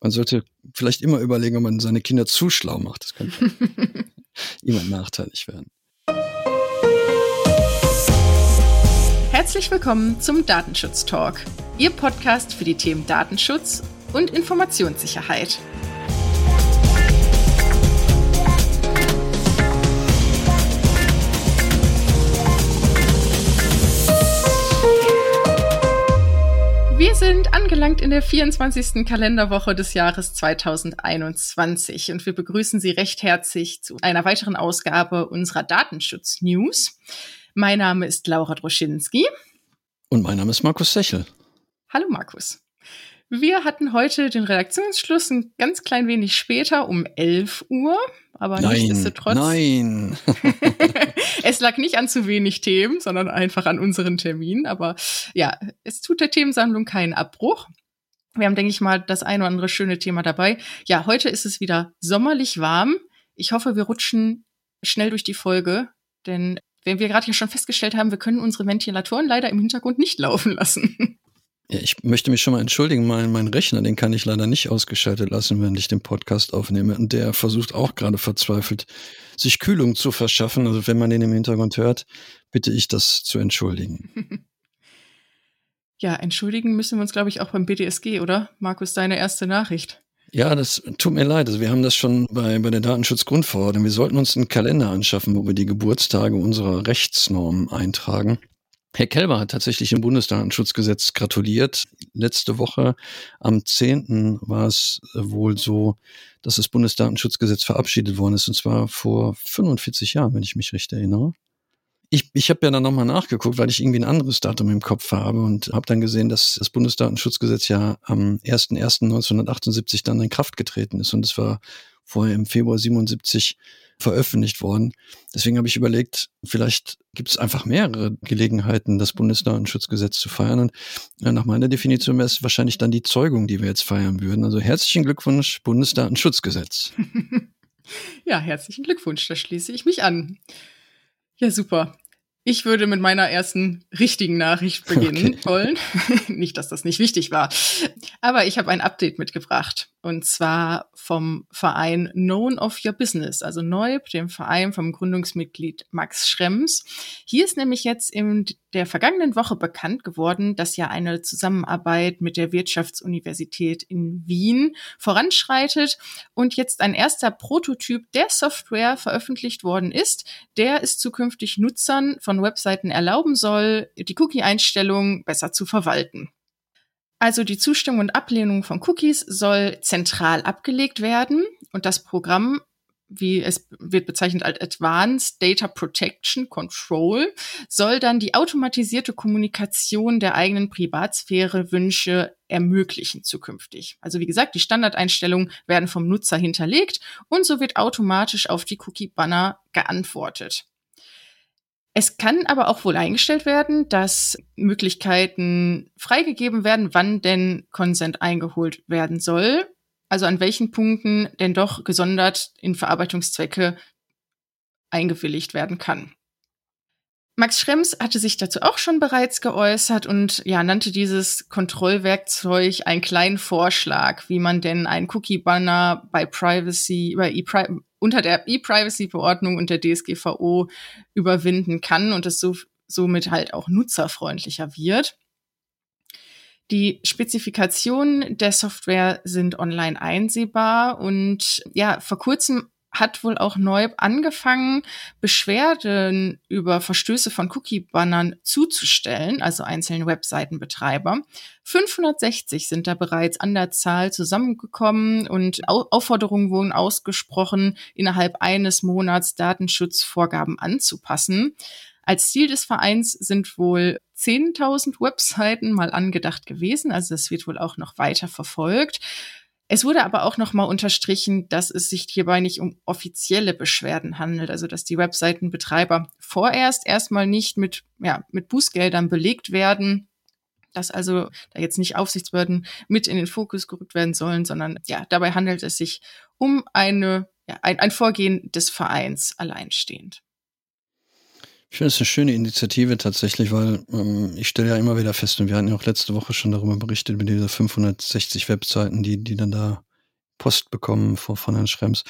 Man sollte vielleicht immer überlegen, ob man seine Kinder zu schlau macht. Das könnte jemand nachteilig werden. Herzlich willkommen zum Datenschutz Talk, Ihr Podcast für die Themen Datenschutz und Informationssicherheit. Sind angelangt in der 24. Kalenderwoche des Jahres 2021 und wir begrüßen Sie recht herzlich zu einer weiteren Ausgabe unserer Datenschutz-News. Mein Name ist Laura Droschinski. Und mein Name ist Markus Sechel. Hallo Markus. Wir hatten heute den Redaktionsschluss ein ganz klein wenig später um 11 Uhr, aber nein, nichtsdestotrotz. Nein. es lag nicht an zu wenig Themen, sondern einfach an unseren Termin. Aber ja, es tut der Themensammlung keinen Abbruch. Wir haben, denke ich mal, das ein oder andere schöne Thema dabei. Ja, heute ist es wieder sommerlich warm. Ich hoffe, wir rutschen schnell durch die Folge, denn wenn wir gerade ja schon festgestellt haben, wir können unsere Ventilatoren leider im Hintergrund nicht laufen lassen. Ja, ich möchte mich schon mal entschuldigen. Mein, mein Rechner, den kann ich leider nicht ausgeschaltet lassen, wenn ich den Podcast aufnehme. Und der versucht auch gerade verzweifelt, sich Kühlung zu verschaffen. Also wenn man den im Hintergrund hört, bitte ich das zu entschuldigen. Ja, entschuldigen müssen wir uns, glaube ich, auch beim BDSG, oder? Markus, deine erste Nachricht. Ja, das tut mir leid. Also wir haben das schon bei, bei der Datenschutzgrundverordnung. Wir sollten uns einen Kalender anschaffen, wo wir die Geburtstage unserer Rechtsnormen eintragen. Herr Kelber hat tatsächlich im Bundesdatenschutzgesetz gratuliert. Letzte Woche am 10. war es wohl so, dass das Bundesdatenschutzgesetz verabschiedet worden ist, und zwar vor 45 Jahren, wenn ich mich recht erinnere. Ich, ich habe ja dann nochmal nachgeguckt, weil ich irgendwie ein anderes Datum im Kopf habe und habe dann gesehen, dass das Bundesdatenschutzgesetz ja am 01.01.1978 dann in Kraft getreten ist und es war vorher im Februar 77 veröffentlicht worden. Deswegen habe ich überlegt, vielleicht gibt es einfach mehrere Gelegenheiten, das Bundesdatenschutzgesetz zu feiern. Und äh, nach meiner Definition wäre es wahrscheinlich dann die Zeugung, die wir jetzt feiern würden. Also herzlichen Glückwunsch, Bundesdatenschutzgesetz. ja, herzlichen Glückwunsch, da schließe ich mich an. Ja, super. Ich würde mit meiner ersten richtigen Nachricht beginnen okay. wollen. nicht, dass das nicht wichtig war. Aber ich habe ein Update mitgebracht. Und zwar vom Verein Known of Your Business, also Neub, dem Verein vom Gründungsmitglied Max Schrems. Hier ist nämlich jetzt in der vergangenen Woche bekannt geworden, dass ja eine Zusammenarbeit mit der Wirtschaftsuniversität in Wien voranschreitet und jetzt ein erster Prototyp der Software veröffentlicht worden ist, der es zukünftig Nutzern von Webseiten erlauben soll, die Cookie-Einstellungen besser zu verwalten. Also die Zustimmung und Ablehnung von Cookies soll zentral abgelegt werden und das Programm, wie es wird bezeichnet als Advanced Data Protection Control, soll dann die automatisierte Kommunikation der eigenen Privatsphäre-Wünsche ermöglichen zukünftig. Also wie gesagt, die Standardeinstellungen werden vom Nutzer hinterlegt und so wird automatisch auf die Cookie-Banner geantwortet. Es kann aber auch wohl eingestellt werden, dass Möglichkeiten freigegeben werden, wann denn Consent eingeholt werden soll. Also an welchen Punkten denn doch gesondert in Verarbeitungszwecke eingewilligt werden kann. Max Schrems hatte sich dazu auch schon bereits geäußert und ja, nannte dieses Kontrollwerkzeug einen kleinen Vorschlag, wie man denn einen Cookie-Banner bei Privacy, bei e unter der E-Privacy-Verordnung und der DSGVO überwinden kann und es so, somit halt auch nutzerfreundlicher wird. Die Spezifikationen der Software sind online einsehbar und ja, vor kurzem hat wohl auch neu angefangen, Beschwerden über Verstöße von Cookie-Bannern zuzustellen, also einzelnen Webseitenbetreiber. 560 sind da bereits an der Zahl zusammengekommen und Aufforderungen wurden ausgesprochen, innerhalb eines Monats Datenschutzvorgaben anzupassen. Als Ziel des Vereins sind wohl 10.000 Webseiten mal angedacht gewesen, also das wird wohl auch noch weiter verfolgt. Es wurde aber auch nochmal unterstrichen, dass es sich hierbei nicht um offizielle Beschwerden handelt, also dass die Webseitenbetreiber vorerst erstmal nicht mit, ja, mit Bußgeldern belegt werden, dass also da jetzt nicht Aufsichtsbehörden mit in den Fokus gerückt werden sollen, sondern ja, dabei handelt es sich um eine, ja, ein, ein Vorgehen des Vereins alleinstehend. Ich finde es eine schöne Initiative tatsächlich, weil ähm, ich stelle ja immer wieder fest, und wir hatten ja auch letzte Woche schon darüber berichtet, mit diese 560 Webseiten, die, die dann da Post bekommen von, von Herrn Schrems.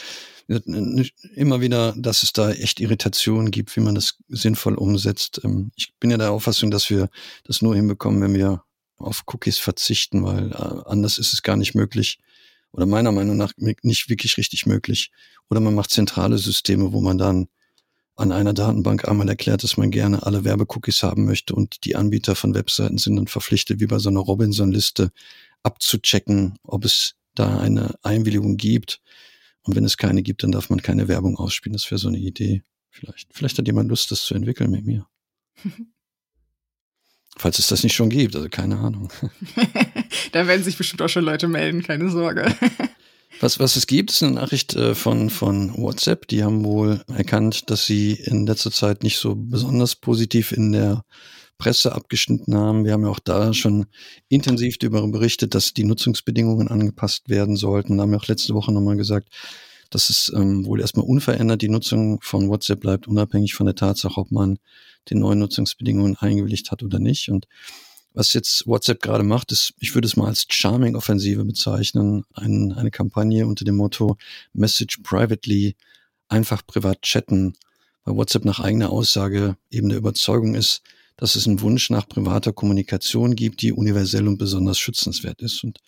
Immer wieder, dass es da echt Irritationen gibt, wie man das sinnvoll umsetzt. Ähm, ich bin ja der Auffassung, dass wir das nur hinbekommen, wenn wir auf Cookies verzichten, weil äh, anders ist es gar nicht möglich oder meiner Meinung nach nicht wirklich richtig möglich. Oder man macht zentrale Systeme, wo man dann an einer Datenbank einmal erklärt, dass man gerne alle Werbecookies haben möchte und die Anbieter von Webseiten sind dann verpflichtet, wie bei so einer Robinson-Liste abzuchecken, ob es da eine Einwilligung gibt. Und wenn es keine gibt, dann darf man keine Werbung ausspielen. Das wäre so eine Idee. Vielleicht, vielleicht hat jemand Lust, das zu entwickeln mit mir. Falls es das nicht schon gibt, also keine Ahnung. da werden sich bestimmt auch schon Leute melden, keine Sorge. Was, was es gibt, ist eine Nachricht äh, von, von WhatsApp. Die haben wohl erkannt, dass sie in letzter Zeit nicht so besonders positiv in der Presse abgeschnitten haben. Wir haben ja auch da schon intensiv darüber berichtet, dass die Nutzungsbedingungen angepasst werden sollten. Und haben ja auch letzte Woche nochmal gesagt, dass es ähm, wohl erstmal unverändert die Nutzung von WhatsApp bleibt, unabhängig von der Tatsache, ob man den neuen Nutzungsbedingungen eingewilligt hat oder nicht. Und was jetzt WhatsApp gerade macht, ist, ich würde es mal als Charming-Offensive bezeichnen, ein, eine Kampagne unter dem Motto Message Privately, einfach privat chatten, weil WhatsApp nach eigener Aussage eben der Überzeugung ist, dass es einen Wunsch nach privater Kommunikation gibt, die universell und besonders schützenswert ist. Und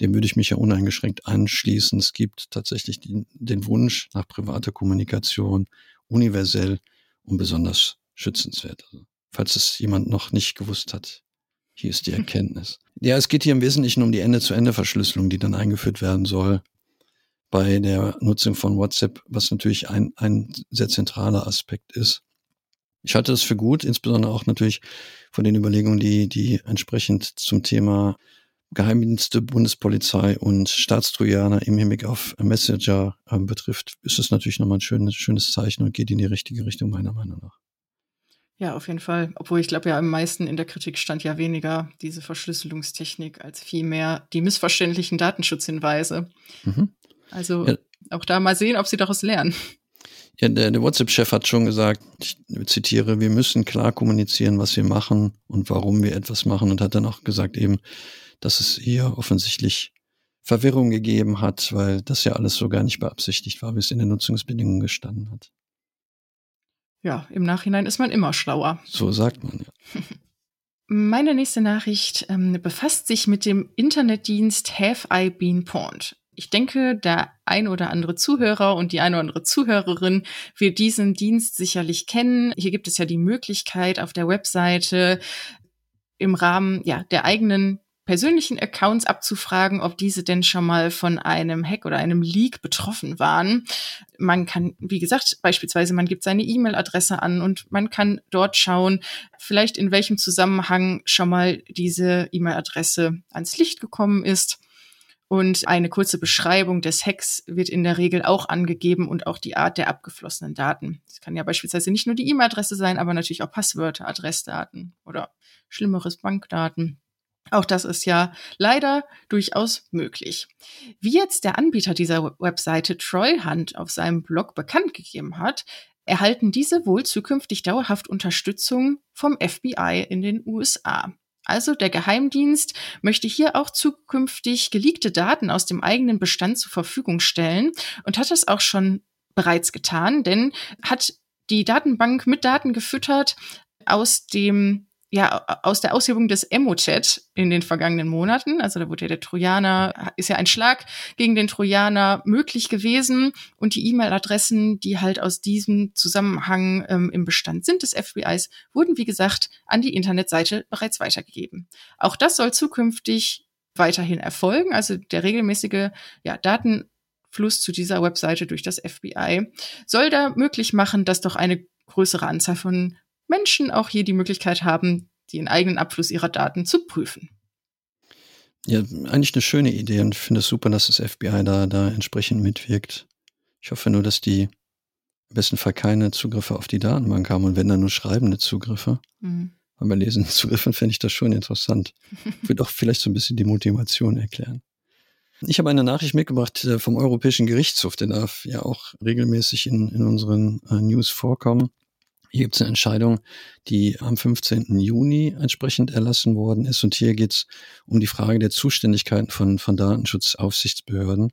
dem würde ich mich ja uneingeschränkt anschließen. Es gibt tatsächlich die, den Wunsch nach privater Kommunikation universell und besonders schützenswert. Also, falls es jemand noch nicht gewusst hat, hier ist die Erkenntnis. Ja, es geht hier im Wesentlichen um die Ende-zu-Ende-Verschlüsselung, die dann eingeführt werden soll bei der Nutzung von WhatsApp, was natürlich ein, ein sehr zentraler Aspekt ist. Ich halte das für gut, insbesondere auch natürlich von den Überlegungen, die, die entsprechend zum Thema Geheimdienste, Bundespolizei und Staatstrojaner im Hinblick auf Messenger äh, betrifft, ist es natürlich nochmal ein schönes, schönes Zeichen und geht in die richtige Richtung meiner Meinung nach. Ja, auf jeden Fall. Obwohl ich glaube ja am meisten in der Kritik stand ja weniger diese Verschlüsselungstechnik als vielmehr die missverständlichen Datenschutzhinweise. Mhm. Also ja. auch da mal sehen, ob sie daraus lernen. Ja, der, der WhatsApp-Chef hat schon gesagt, ich zitiere, wir müssen klar kommunizieren, was wir machen und warum wir etwas machen und hat dann auch gesagt eben, dass es hier offensichtlich Verwirrung gegeben hat, weil das ja alles so gar nicht beabsichtigt war, wie es in den Nutzungsbedingungen gestanden hat ja, im Nachhinein ist man immer schlauer. So sagt man ja. Meine nächste Nachricht ähm, befasst sich mit dem Internetdienst Have I Been Pawned. Ich denke, der ein oder andere Zuhörer und die eine oder andere Zuhörerin wird diesen Dienst sicherlich kennen. Hier gibt es ja die Möglichkeit auf der Webseite im Rahmen ja, der eigenen persönlichen Accounts abzufragen, ob diese denn schon mal von einem Hack oder einem Leak betroffen waren. Man kann, wie gesagt, beispielsweise, man gibt seine E-Mail-Adresse an und man kann dort schauen, vielleicht in welchem Zusammenhang schon mal diese E-Mail-Adresse ans Licht gekommen ist. Und eine kurze Beschreibung des Hacks wird in der Regel auch angegeben und auch die Art der abgeflossenen Daten. Das kann ja beispielsweise nicht nur die E-Mail-Adresse sein, aber natürlich auch Passwörter, Adressdaten oder schlimmeres Bankdaten. Auch das ist ja leider durchaus möglich. Wie jetzt der Anbieter dieser Webseite Troy Hunt auf seinem Blog bekannt gegeben hat, erhalten diese wohl zukünftig dauerhaft Unterstützung vom FBI in den USA. Also der Geheimdienst möchte hier auch zukünftig geleakte Daten aus dem eigenen Bestand zur Verfügung stellen und hat das auch schon bereits getan, denn hat die Datenbank mit Daten gefüttert aus dem ja, aus der Aushebung des Emo-Chat in den vergangenen Monaten, also da wurde ja der Trojaner, ist ja ein Schlag gegen den Trojaner möglich gewesen und die E-Mail-Adressen, die halt aus diesem Zusammenhang ähm, im Bestand sind des FBIs, wurden, wie gesagt, an die Internetseite bereits weitergegeben. Auch das soll zukünftig weiterhin erfolgen, also der regelmäßige ja, Datenfluss zu dieser Webseite durch das FBI soll da möglich machen, dass doch eine größere Anzahl von Menschen auch hier die Möglichkeit haben, den eigenen Abfluss ihrer Daten zu prüfen. Ja, eigentlich eine schöne Idee und finde es super, dass das FBI da, da entsprechend mitwirkt. Ich hoffe nur, dass die im besten Fall keine Zugriffe auf die Datenbank haben und wenn dann nur schreibende Zugriffe. Mhm. Aber bei lesenden Zugriffen fände ich das schon interessant. Würde auch vielleicht so ein bisschen die Motivation erklären. Ich habe eine Nachricht mitgebracht äh, vom Europäischen Gerichtshof, der darf ja auch regelmäßig in, in unseren äh, News vorkommen. Hier gibt es eine Entscheidung, die am 15. Juni entsprechend erlassen worden ist. Und hier geht es um die Frage der Zuständigkeiten von, von Datenschutzaufsichtsbehörden.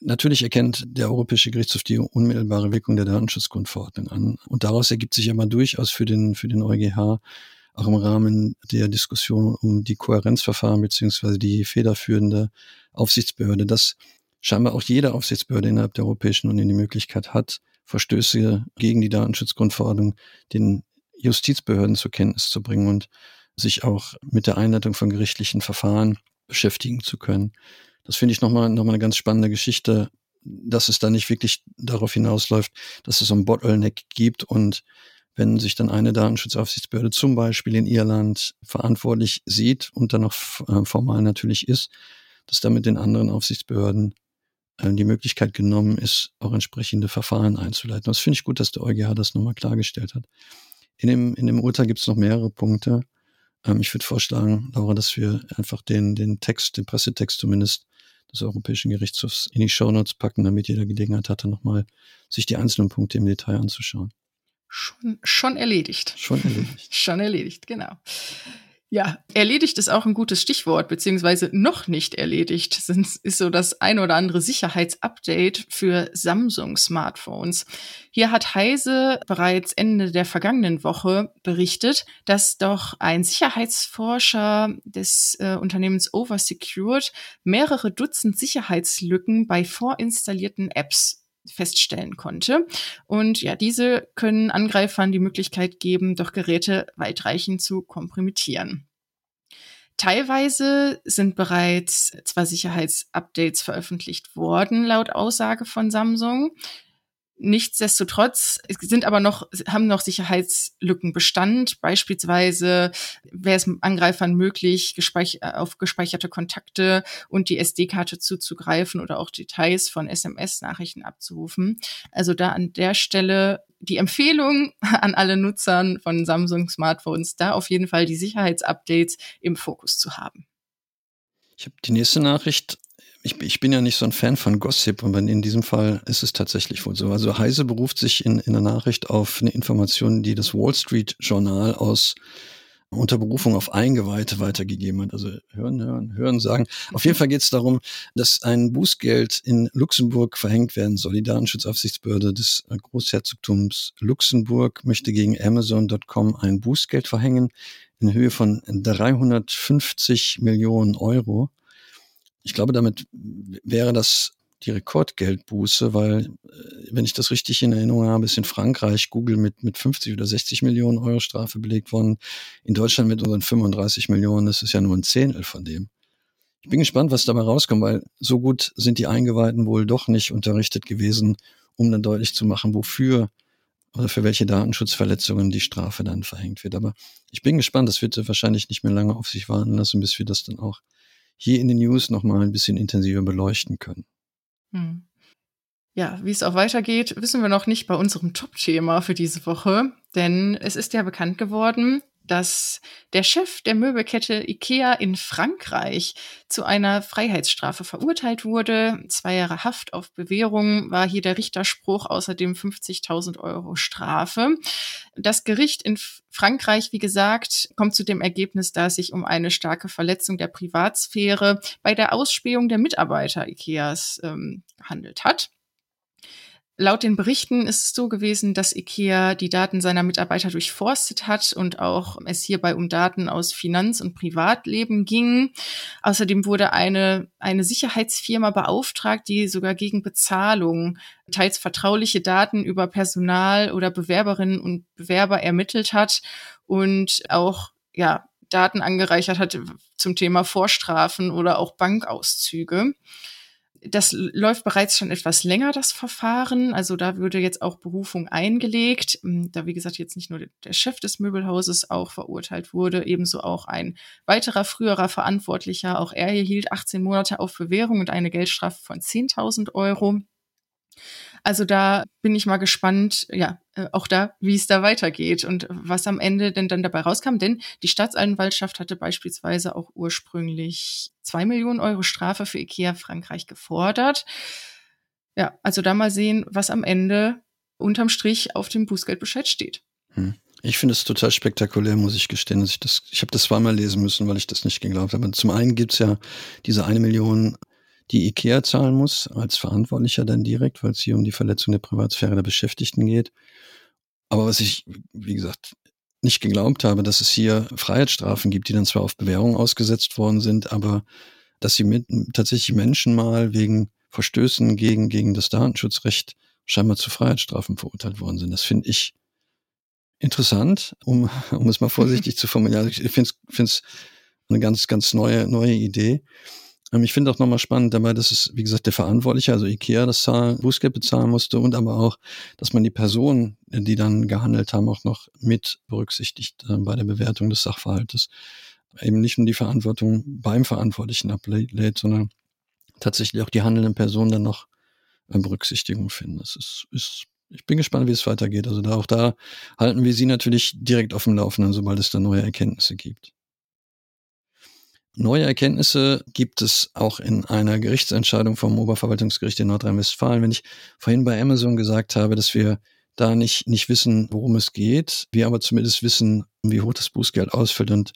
Natürlich erkennt der Europäische Gerichtshof die unmittelbare Wirkung der Datenschutzgrundverordnung an. Und daraus ergibt sich aber durchaus für den, für den EuGH auch im Rahmen der Diskussion um die Kohärenzverfahren beziehungsweise die federführende Aufsichtsbehörde, dass scheinbar auch jede Aufsichtsbehörde innerhalb der Europäischen Union die Möglichkeit hat, Verstöße gegen die Datenschutzgrundverordnung den Justizbehörden zur Kenntnis zu bringen und sich auch mit der Einleitung von gerichtlichen Verfahren beschäftigen zu können. Das finde ich nochmal noch mal eine ganz spannende Geschichte, dass es da nicht wirklich darauf hinausläuft, dass es so ein Bottleneck gibt und wenn sich dann eine Datenschutzaufsichtsbehörde zum Beispiel in Irland verantwortlich sieht und dann noch äh, formal natürlich ist, dass damit den anderen Aufsichtsbehörden die Möglichkeit genommen ist, auch entsprechende Verfahren einzuleiten. Das finde ich gut, dass der EuGH das nochmal klargestellt hat. In dem, in dem Urteil gibt es noch mehrere Punkte. Ähm, ich würde vorschlagen, Laura, dass wir einfach den, den Text, den Pressetext zumindest des Europäischen Gerichtshofs in die Shownotes packen, damit jeder Gelegenheit hatte, nochmal sich die einzelnen Punkte im Detail anzuschauen. Schon, schon erledigt. Schon erledigt. schon erledigt, genau. Ja, erledigt ist auch ein gutes Stichwort, beziehungsweise noch nicht erledigt ist so das ein oder andere Sicherheitsupdate für Samsung-Smartphones. Hier hat Heise bereits Ende der vergangenen Woche berichtet, dass doch ein Sicherheitsforscher des äh, Unternehmens Oversecured mehrere Dutzend Sicherheitslücken bei vorinstallierten Apps feststellen konnte. Und ja, diese können Angreifern die Möglichkeit geben, doch Geräte weitreichend zu kompromittieren. Teilweise sind bereits zwar Sicherheitsupdates veröffentlicht worden, laut Aussage von Samsung. Nichtsdestotrotz sind aber noch, haben noch Sicherheitslücken Bestand. Beispielsweise wäre es Angreifern möglich, gespeich äh, auf gespeicherte Kontakte und die SD-Karte zuzugreifen oder auch Details von SMS-Nachrichten abzurufen. Also da an der Stelle die Empfehlung an alle Nutzern von Samsung Smartphones, da auf jeden Fall die Sicherheitsupdates im Fokus zu haben. Ich habe die nächste Nachricht ich, ich bin ja nicht so ein Fan von Gossip, aber in diesem Fall ist es tatsächlich wohl so. Also Heise beruft sich in, in der Nachricht auf eine Information, die das Wall Street Journal aus unter Berufung auf Eingeweihte weitergegeben hat. Also hören, hören, hören, sagen. Auf jeden Fall geht es darum, dass ein Bußgeld in Luxemburg verhängt werden soll. Die Datenschutzaufsichtsbehörde des Großherzogtums Luxemburg möchte gegen Amazon.com ein Bußgeld verhängen in Höhe von 350 Millionen Euro. Ich glaube, damit wäre das die Rekordgeldbuße, weil, äh, wenn ich das richtig in Erinnerung habe, ist in Frankreich Google mit, mit 50 oder 60 Millionen Euro Strafe belegt worden. In Deutschland mit unseren 35 Millionen, das ist ja nur ein Zehntel von dem. Ich bin gespannt, was dabei rauskommt, weil so gut sind die Eingeweihten wohl doch nicht unterrichtet gewesen, um dann deutlich zu machen, wofür oder für welche Datenschutzverletzungen die Strafe dann verhängt wird. Aber ich bin gespannt, das wird wahrscheinlich nicht mehr lange auf sich warten lassen, bis wir das dann auch hier in den News nochmal ein bisschen intensiver beleuchten können. Hm. Ja, wie es auch weitergeht, wissen wir noch nicht bei unserem Top-Thema für diese Woche, denn es ist ja bekannt geworden, dass der Chef der Möbelkette IKEA in Frankreich zu einer Freiheitsstrafe verurteilt wurde. Zwei Jahre Haft auf Bewährung war hier der Richterspruch, außerdem 50.000 Euro Strafe. Das Gericht in Frankreich, wie gesagt, kommt zu dem Ergebnis, dass es sich um eine starke Verletzung der Privatsphäre bei der Ausspähung der Mitarbeiter IKEAs ähm, handelt hat. Laut den Berichten ist es so gewesen, dass IKEA die Daten seiner Mitarbeiter durchforstet hat und auch es hierbei um Daten aus Finanz- und Privatleben ging. Außerdem wurde eine, eine Sicherheitsfirma beauftragt, die sogar gegen Bezahlung teils vertrauliche Daten über Personal oder Bewerberinnen und Bewerber ermittelt hat und auch, ja, Daten angereichert hat zum Thema Vorstrafen oder auch Bankauszüge das läuft bereits schon etwas länger, das Verfahren. Also da würde jetzt auch Berufung eingelegt. Da, wie gesagt, jetzt nicht nur der Chef des Möbelhauses auch verurteilt wurde, ebenso auch ein weiterer früherer Verantwortlicher. Auch er erhielt 18 Monate auf Bewährung und eine Geldstrafe von 10.000 Euro. Also da bin ich mal gespannt, ja, auch da, wie es da weitergeht und was am Ende denn dann dabei rauskam. Denn die Staatsanwaltschaft hatte beispielsweise auch ursprünglich zwei Millionen Euro Strafe für IKEA Frankreich gefordert. Ja, also da mal sehen, was am Ende unterm Strich auf dem Bußgeldbescheid steht. Hm. Ich finde es total spektakulär, muss ich gestehen. Dass ich das, ich habe das zweimal lesen müssen, weil ich das nicht geglaubt habe. Zum einen gibt's ja diese eine Million die IKEA zahlen muss, als Verantwortlicher dann direkt, weil es hier um die Verletzung der Privatsphäre der Beschäftigten geht. Aber was ich, wie gesagt, nicht geglaubt habe, dass es hier Freiheitsstrafen gibt, die dann zwar auf Bewährung ausgesetzt worden sind, aber dass sie mit, tatsächlich Menschen mal wegen Verstößen gegen, gegen das Datenschutzrecht scheinbar zu Freiheitsstrafen verurteilt worden sind. Das finde ich interessant, um, um es mal vorsichtig zu formulieren. Also ich finde es eine ganz, ganz neue, neue Idee. Ähm, ich finde auch nochmal spannend dabei, dass es, wie gesagt, der Verantwortliche, also IKEA, das Zahlen, Bußgeld bezahlen musste und aber auch, dass man die Personen, die dann gehandelt haben, auch noch mit berücksichtigt äh, bei der Bewertung des Sachverhaltes. Eben nicht nur die Verantwortung beim Verantwortlichen ablädt, sondern tatsächlich auch die handelnden Personen dann noch äh, Berücksichtigung finden. Das ist, ist, ich bin gespannt, wie es weitergeht. Also da auch da halten wir Sie natürlich direkt auf dem Laufenden, sobald es da neue Erkenntnisse gibt. Neue Erkenntnisse gibt es auch in einer Gerichtsentscheidung vom Oberverwaltungsgericht in Nordrhein-Westfalen. Wenn ich vorhin bei Amazon gesagt habe, dass wir da nicht, nicht wissen, worum es geht, wir aber zumindest wissen, wie hoch das Bußgeld ausfällt und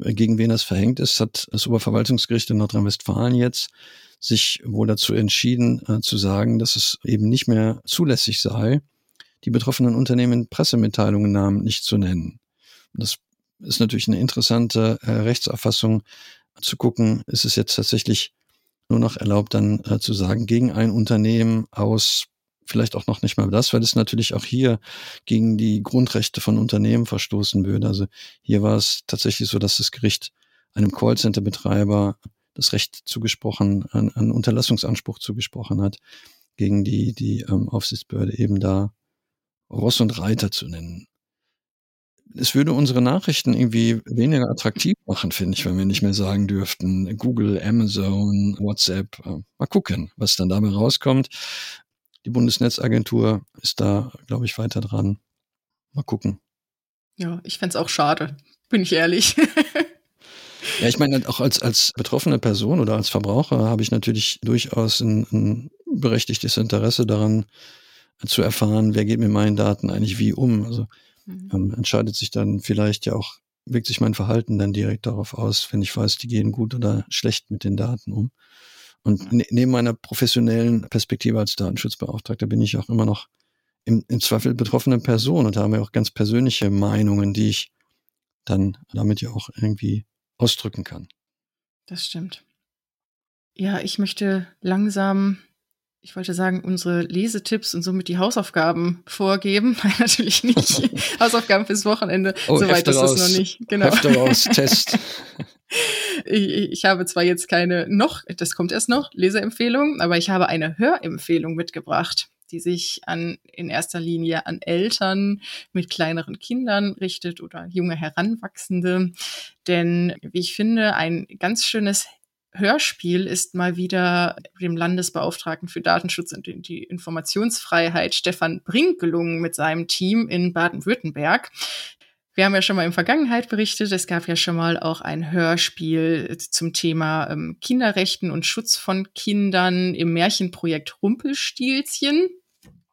äh, gegen wen das verhängt ist, hat das Oberverwaltungsgericht in Nordrhein-Westfalen jetzt sich wohl dazu entschieden äh, zu sagen, dass es eben nicht mehr zulässig sei, die betroffenen Unternehmen Pressemitteilungen namentlich zu nennen. Das ist natürlich eine interessante äh, Rechtsauffassung zu gucken, ist es jetzt tatsächlich nur noch erlaubt, dann äh, zu sagen, gegen ein Unternehmen aus vielleicht auch noch nicht mal das, weil es natürlich auch hier gegen die Grundrechte von Unternehmen verstoßen würde. Also hier war es tatsächlich so, dass das Gericht einem Callcenter-Betreiber das Recht zugesprochen, einen Unterlassungsanspruch zugesprochen hat, gegen die, die ähm, Aufsichtsbehörde eben da Ross und Reiter zu nennen es würde unsere Nachrichten irgendwie weniger attraktiv machen, finde ich, wenn wir nicht mehr sagen dürften, Google, Amazon, WhatsApp. Äh, mal gucken, was dann dabei rauskommt. Die Bundesnetzagentur ist da, glaube ich, weiter dran. Mal gucken. Ja, ich fände es auch schade, bin ich ehrlich. ja, ich meine, auch als, als betroffene Person oder als Verbraucher habe ich natürlich durchaus ein, ein berechtigtes Interesse daran, zu erfahren, wer geht mit meinen Daten eigentlich wie um. Also Mhm. Ähm, entscheidet sich dann vielleicht ja auch, wirkt sich mein Verhalten dann direkt darauf aus, wenn ich weiß, die gehen gut oder schlecht mit den Daten um. Und ne, neben meiner professionellen Perspektive als Datenschutzbeauftragter bin ich auch immer noch im, im Zweifel betroffene Person und habe auch ganz persönliche Meinungen, die ich dann damit ja auch irgendwie ausdrücken kann. Das stimmt. Ja, ich möchte langsam ich wollte sagen, unsere Lesetipps und somit die Hausaufgaben vorgeben. Nein, natürlich nicht. Hausaufgaben fürs Wochenende. Oh, Soweit ist es noch nicht. Genau. Hefte raus, Test. ich, ich habe zwar jetzt keine noch, das kommt erst noch, Leseempfehlung, aber ich habe eine Hörempfehlung mitgebracht, die sich an, in erster Linie an Eltern mit kleineren Kindern richtet oder junge Heranwachsende. Denn, wie ich finde, ein ganz schönes Hörspiel ist mal wieder dem Landesbeauftragten für Datenschutz und die Informationsfreiheit Stefan Brink gelungen mit seinem Team in Baden-Württemberg. Wir haben ja schon mal in Vergangenheit berichtet, es gab ja schon mal auch ein Hörspiel zum Thema ähm, Kinderrechten und Schutz von Kindern im Märchenprojekt Rumpelstilzchen,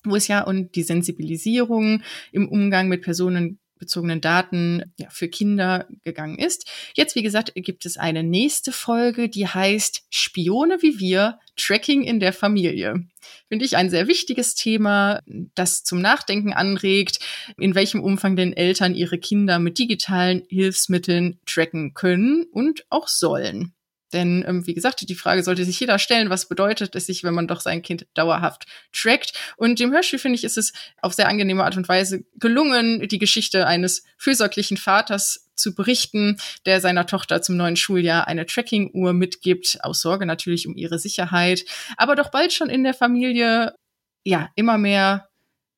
wo es ja um die Sensibilisierung im Umgang mit Personen bezogenen Daten ja, für Kinder gegangen ist. Jetzt, wie gesagt, gibt es eine nächste Folge, die heißt Spione wie wir, Tracking in der Familie. Finde ich ein sehr wichtiges Thema, das zum Nachdenken anregt, in welchem Umfang denn Eltern ihre Kinder mit digitalen Hilfsmitteln tracken können und auch sollen. Denn, ähm, wie gesagt, die Frage sollte sich jeder stellen, was bedeutet es sich, wenn man doch sein Kind dauerhaft trackt? Und dem Hörspiel, finde ich, ist es auf sehr angenehme Art und Weise gelungen, die Geschichte eines fürsorglichen Vaters zu berichten, der seiner Tochter zum neuen Schuljahr eine Tracking-Uhr mitgibt, aus Sorge natürlich um ihre Sicherheit, aber doch bald schon in der Familie, ja, immer mehr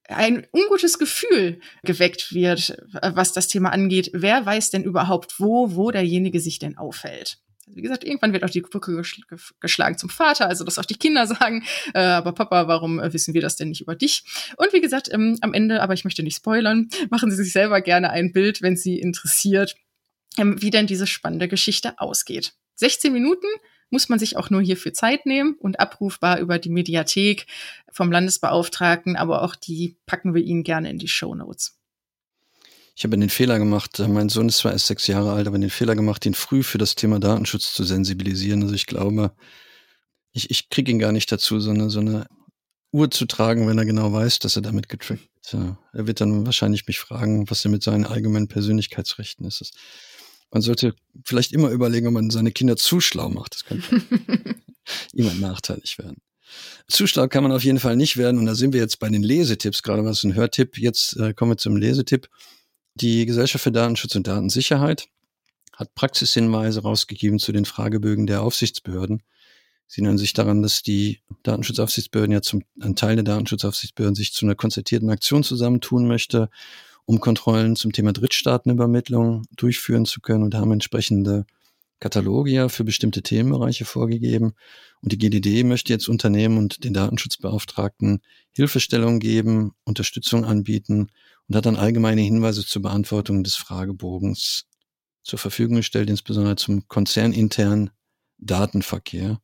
ein ungutes Gefühl geweckt wird, was das Thema angeht. Wer weiß denn überhaupt, wo, wo derjenige sich denn aufhält? Wie gesagt, irgendwann wird auch die Brücke geschlagen zum Vater, also dass auch die Kinder sagen, äh, aber Papa, warum äh, wissen wir das denn nicht über dich? Und wie gesagt, ähm, am Ende, aber ich möchte nicht spoilern, machen Sie sich selber gerne ein Bild, wenn Sie interessiert, ähm, wie denn diese spannende Geschichte ausgeht. 16 Minuten muss man sich auch nur hierfür Zeit nehmen und abrufbar über die Mediathek vom Landesbeauftragten, aber auch die packen wir Ihnen gerne in die Show Notes. Ich habe den Fehler gemacht, äh, mein Sohn ist zwar erst sechs Jahre alt, aber den Fehler gemacht, ihn früh für das Thema Datenschutz zu sensibilisieren. Also ich glaube, ich, ich kriege ihn gar nicht dazu, so eine, so eine Uhr zu tragen, wenn er genau weiß, dass er damit getrackt wird. Ja, er wird dann wahrscheinlich mich fragen, was er mit seinen allgemeinen Persönlichkeitsrechten ist. Man sollte vielleicht immer überlegen, ob man seine Kinder zu schlau macht. Das könnte ihm nachteilig werden. Zu schlau kann man auf jeden Fall nicht werden. Und da sind wir jetzt bei den Lesetipps. Gerade was ein Hörtipp. Jetzt äh, kommen wir zum Lesetipp. Die Gesellschaft für Datenschutz und Datensicherheit hat Praxishinweise rausgegeben zu den Fragebögen der Aufsichtsbehörden. Sie erinnern sich daran, dass die Datenschutzaufsichtsbehörden ja zum, ein Teil der Datenschutzaufsichtsbehörden sich zu einer konzertierten Aktion zusammentun möchte, um Kontrollen zum Thema Drittstaatenübermittlung durchführen zu können und haben entsprechende Kataloge ja für bestimmte Themenbereiche vorgegeben. Und die GDD möchte jetzt Unternehmen und den Datenschutzbeauftragten Hilfestellung geben, Unterstützung anbieten und hat dann allgemeine Hinweise zur Beantwortung des Fragebogens zur Verfügung gestellt, insbesondere zum konzerninternen Datenverkehr.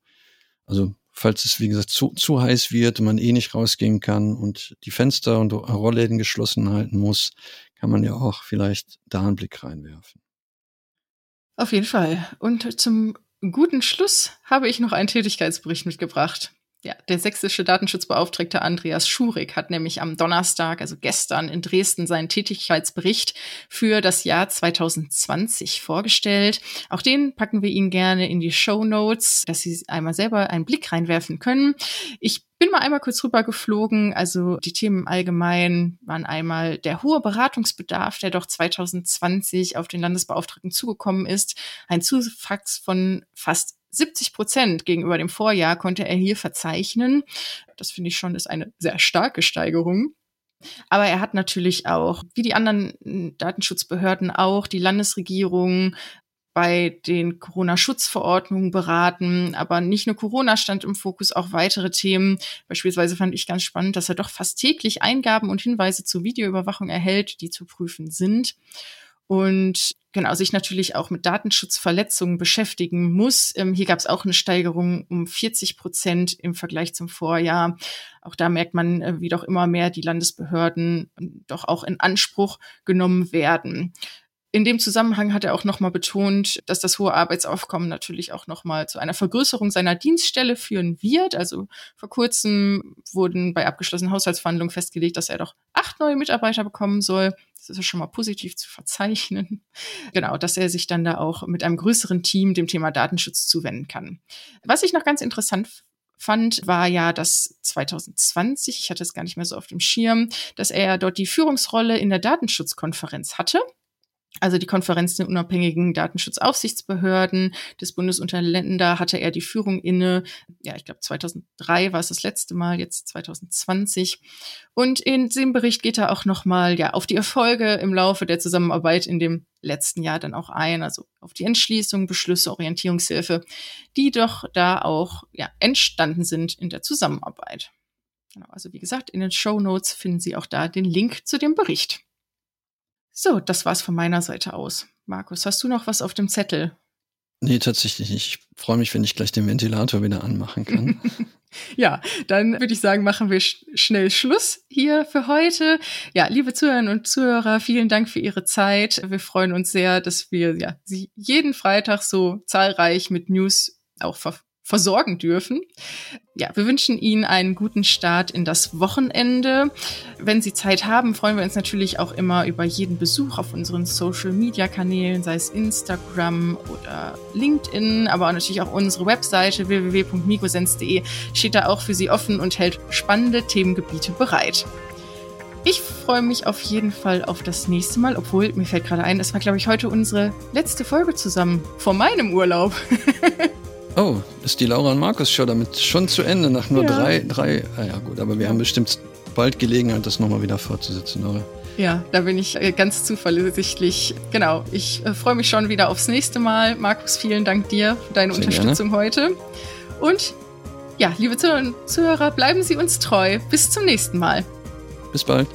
Also falls es, wie gesagt, zu, zu heiß wird man eh nicht rausgehen kann und die Fenster und Rollläden geschlossen halten muss, kann man ja auch vielleicht da einen Blick reinwerfen. Auf jeden Fall. Und zum guten Schluss habe ich noch einen Tätigkeitsbericht mitgebracht. Ja, der sächsische Datenschutzbeauftragte Andreas Schurig hat nämlich am Donnerstag, also gestern, in Dresden seinen Tätigkeitsbericht für das Jahr 2020 vorgestellt. Auch den packen wir Ihnen gerne in die Show Notes, dass Sie einmal selber einen Blick reinwerfen können. Ich bin mal einmal kurz rüber geflogen. Also die Themen allgemein waren einmal der hohe Beratungsbedarf, der doch 2020 auf den Landesbeauftragten zugekommen ist. Ein Zuwachs von fast 70 Prozent gegenüber dem Vorjahr konnte er hier verzeichnen. Das finde ich schon ist eine sehr starke Steigerung. Aber er hat natürlich auch, wie die anderen Datenschutzbehörden auch, die Landesregierung bei den Corona-Schutzverordnungen beraten. Aber nicht nur Corona stand im Fokus, auch weitere Themen. Beispielsweise fand ich ganz spannend, dass er doch fast täglich Eingaben und Hinweise zur Videoüberwachung erhält, die zu prüfen sind und genau sich natürlich auch mit Datenschutzverletzungen beschäftigen muss. Ähm, hier gab es auch eine Steigerung um 40 Prozent im Vergleich zum Vorjahr. Auch da merkt man, äh, wie doch immer mehr die Landesbehörden ähm, doch auch in Anspruch genommen werden. In dem Zusammenhang hat er auch nochmal betont, dass das hohe Arbeitsaufkommen natürlich auch nochmal zu einer Vergrößerung seiner Dienststelle führen wird. Also vor kurzem wurden bei abgeschlossenen Haushaltsverhandlungen festgelegt, dass er doch acht neue Mitarbeiter bekommen soll. Das ist ja schon mal positiv zu verzeichnen. Genau, dass er sich dann da auch mit einem größeren Team dem Thema Datenschutz zuwenden kann. Was ich noch ganz interessant fand, war ja, dass 2020, ich hatte es gar nicht mehr so auf dem Schirm, dass er dort die Führungsrolle in der Datenschutzkonferenz hatte also die Konferenz der unabhängigen Datenschutzaufsichtsbehörden des Bundes Länder hatte er die Führung inne. Ja, ich glaube 2003 war es das letzte Mal, jetzt 2020. Und in dem Bericht geht er auch nochmal ja auf die Erfolge im Laufe der Zusammenarbeit in dem letzten Jahr dann auch ein, also auf die Entschließung, Beschlüsse, Orientierungshilfe, die doch da auch ja entstanden sind in der Zusammenarbeit. Genau, also wie gesagt, in den Show Notes finden Sie auch da den Link zu dem Bericht. So, das war's von meiner Seite aus. Markus, hast du noch was auf dem Zettel? Nee, tatsächlich nicht. Ich freue mich, wenn ich gleich den Ventilator wieder anmachen kann. ja, dann würde ich sagen, machen wir sch schnell Schluss hier für heute. Ja, liebe Zuhörerinnen und Zuhörer, vielen Dank für Ihre Zeit. Wir freuen uns sehr, dass wir ja, Sie jeden Freitag so zahlreich mit News auch ver versorgen dürfen. Ja, wir wünschen Ihnen einen guten Start in das Wochenende. Wenn Sie Zeit haben, freuen wir uns natürlich auch immer über jeden Besuch auf unseren Social-Media-Kanälen, sei es Instagram oder LinkedIn, aber natürlich auch unsere Webseite www.migosens.de steht da auch für Sie offen und hält spannende Themengebiete bereit. Ich freue mich auf jeden Fall auf das nächste Mal, obwohl mir fällt gerade ein, es war, glaube ich, heute unsere letzte Folge zusammen vor meinem Urlaub. Oh, ist die Laura und Markus Show damit schon zu Ende nach nur ja. drei, drei. Ah ja, gut, aber wir haben bestimmt bald Gelegenheit, das nochmal wieder fortzusetzen, Laura. Ja, da bin ich äh, ganz zuversichtlich. Genau, ich äh, freue mich schon wieder aufs nächste Mal. Markus, vielen Dank dir für deine Sehr Unterstützung gerne. heute. Und ja, liebe Zuhörer, bleiben Sie uns treu. Bis zum nächsten Mal. Bis bald.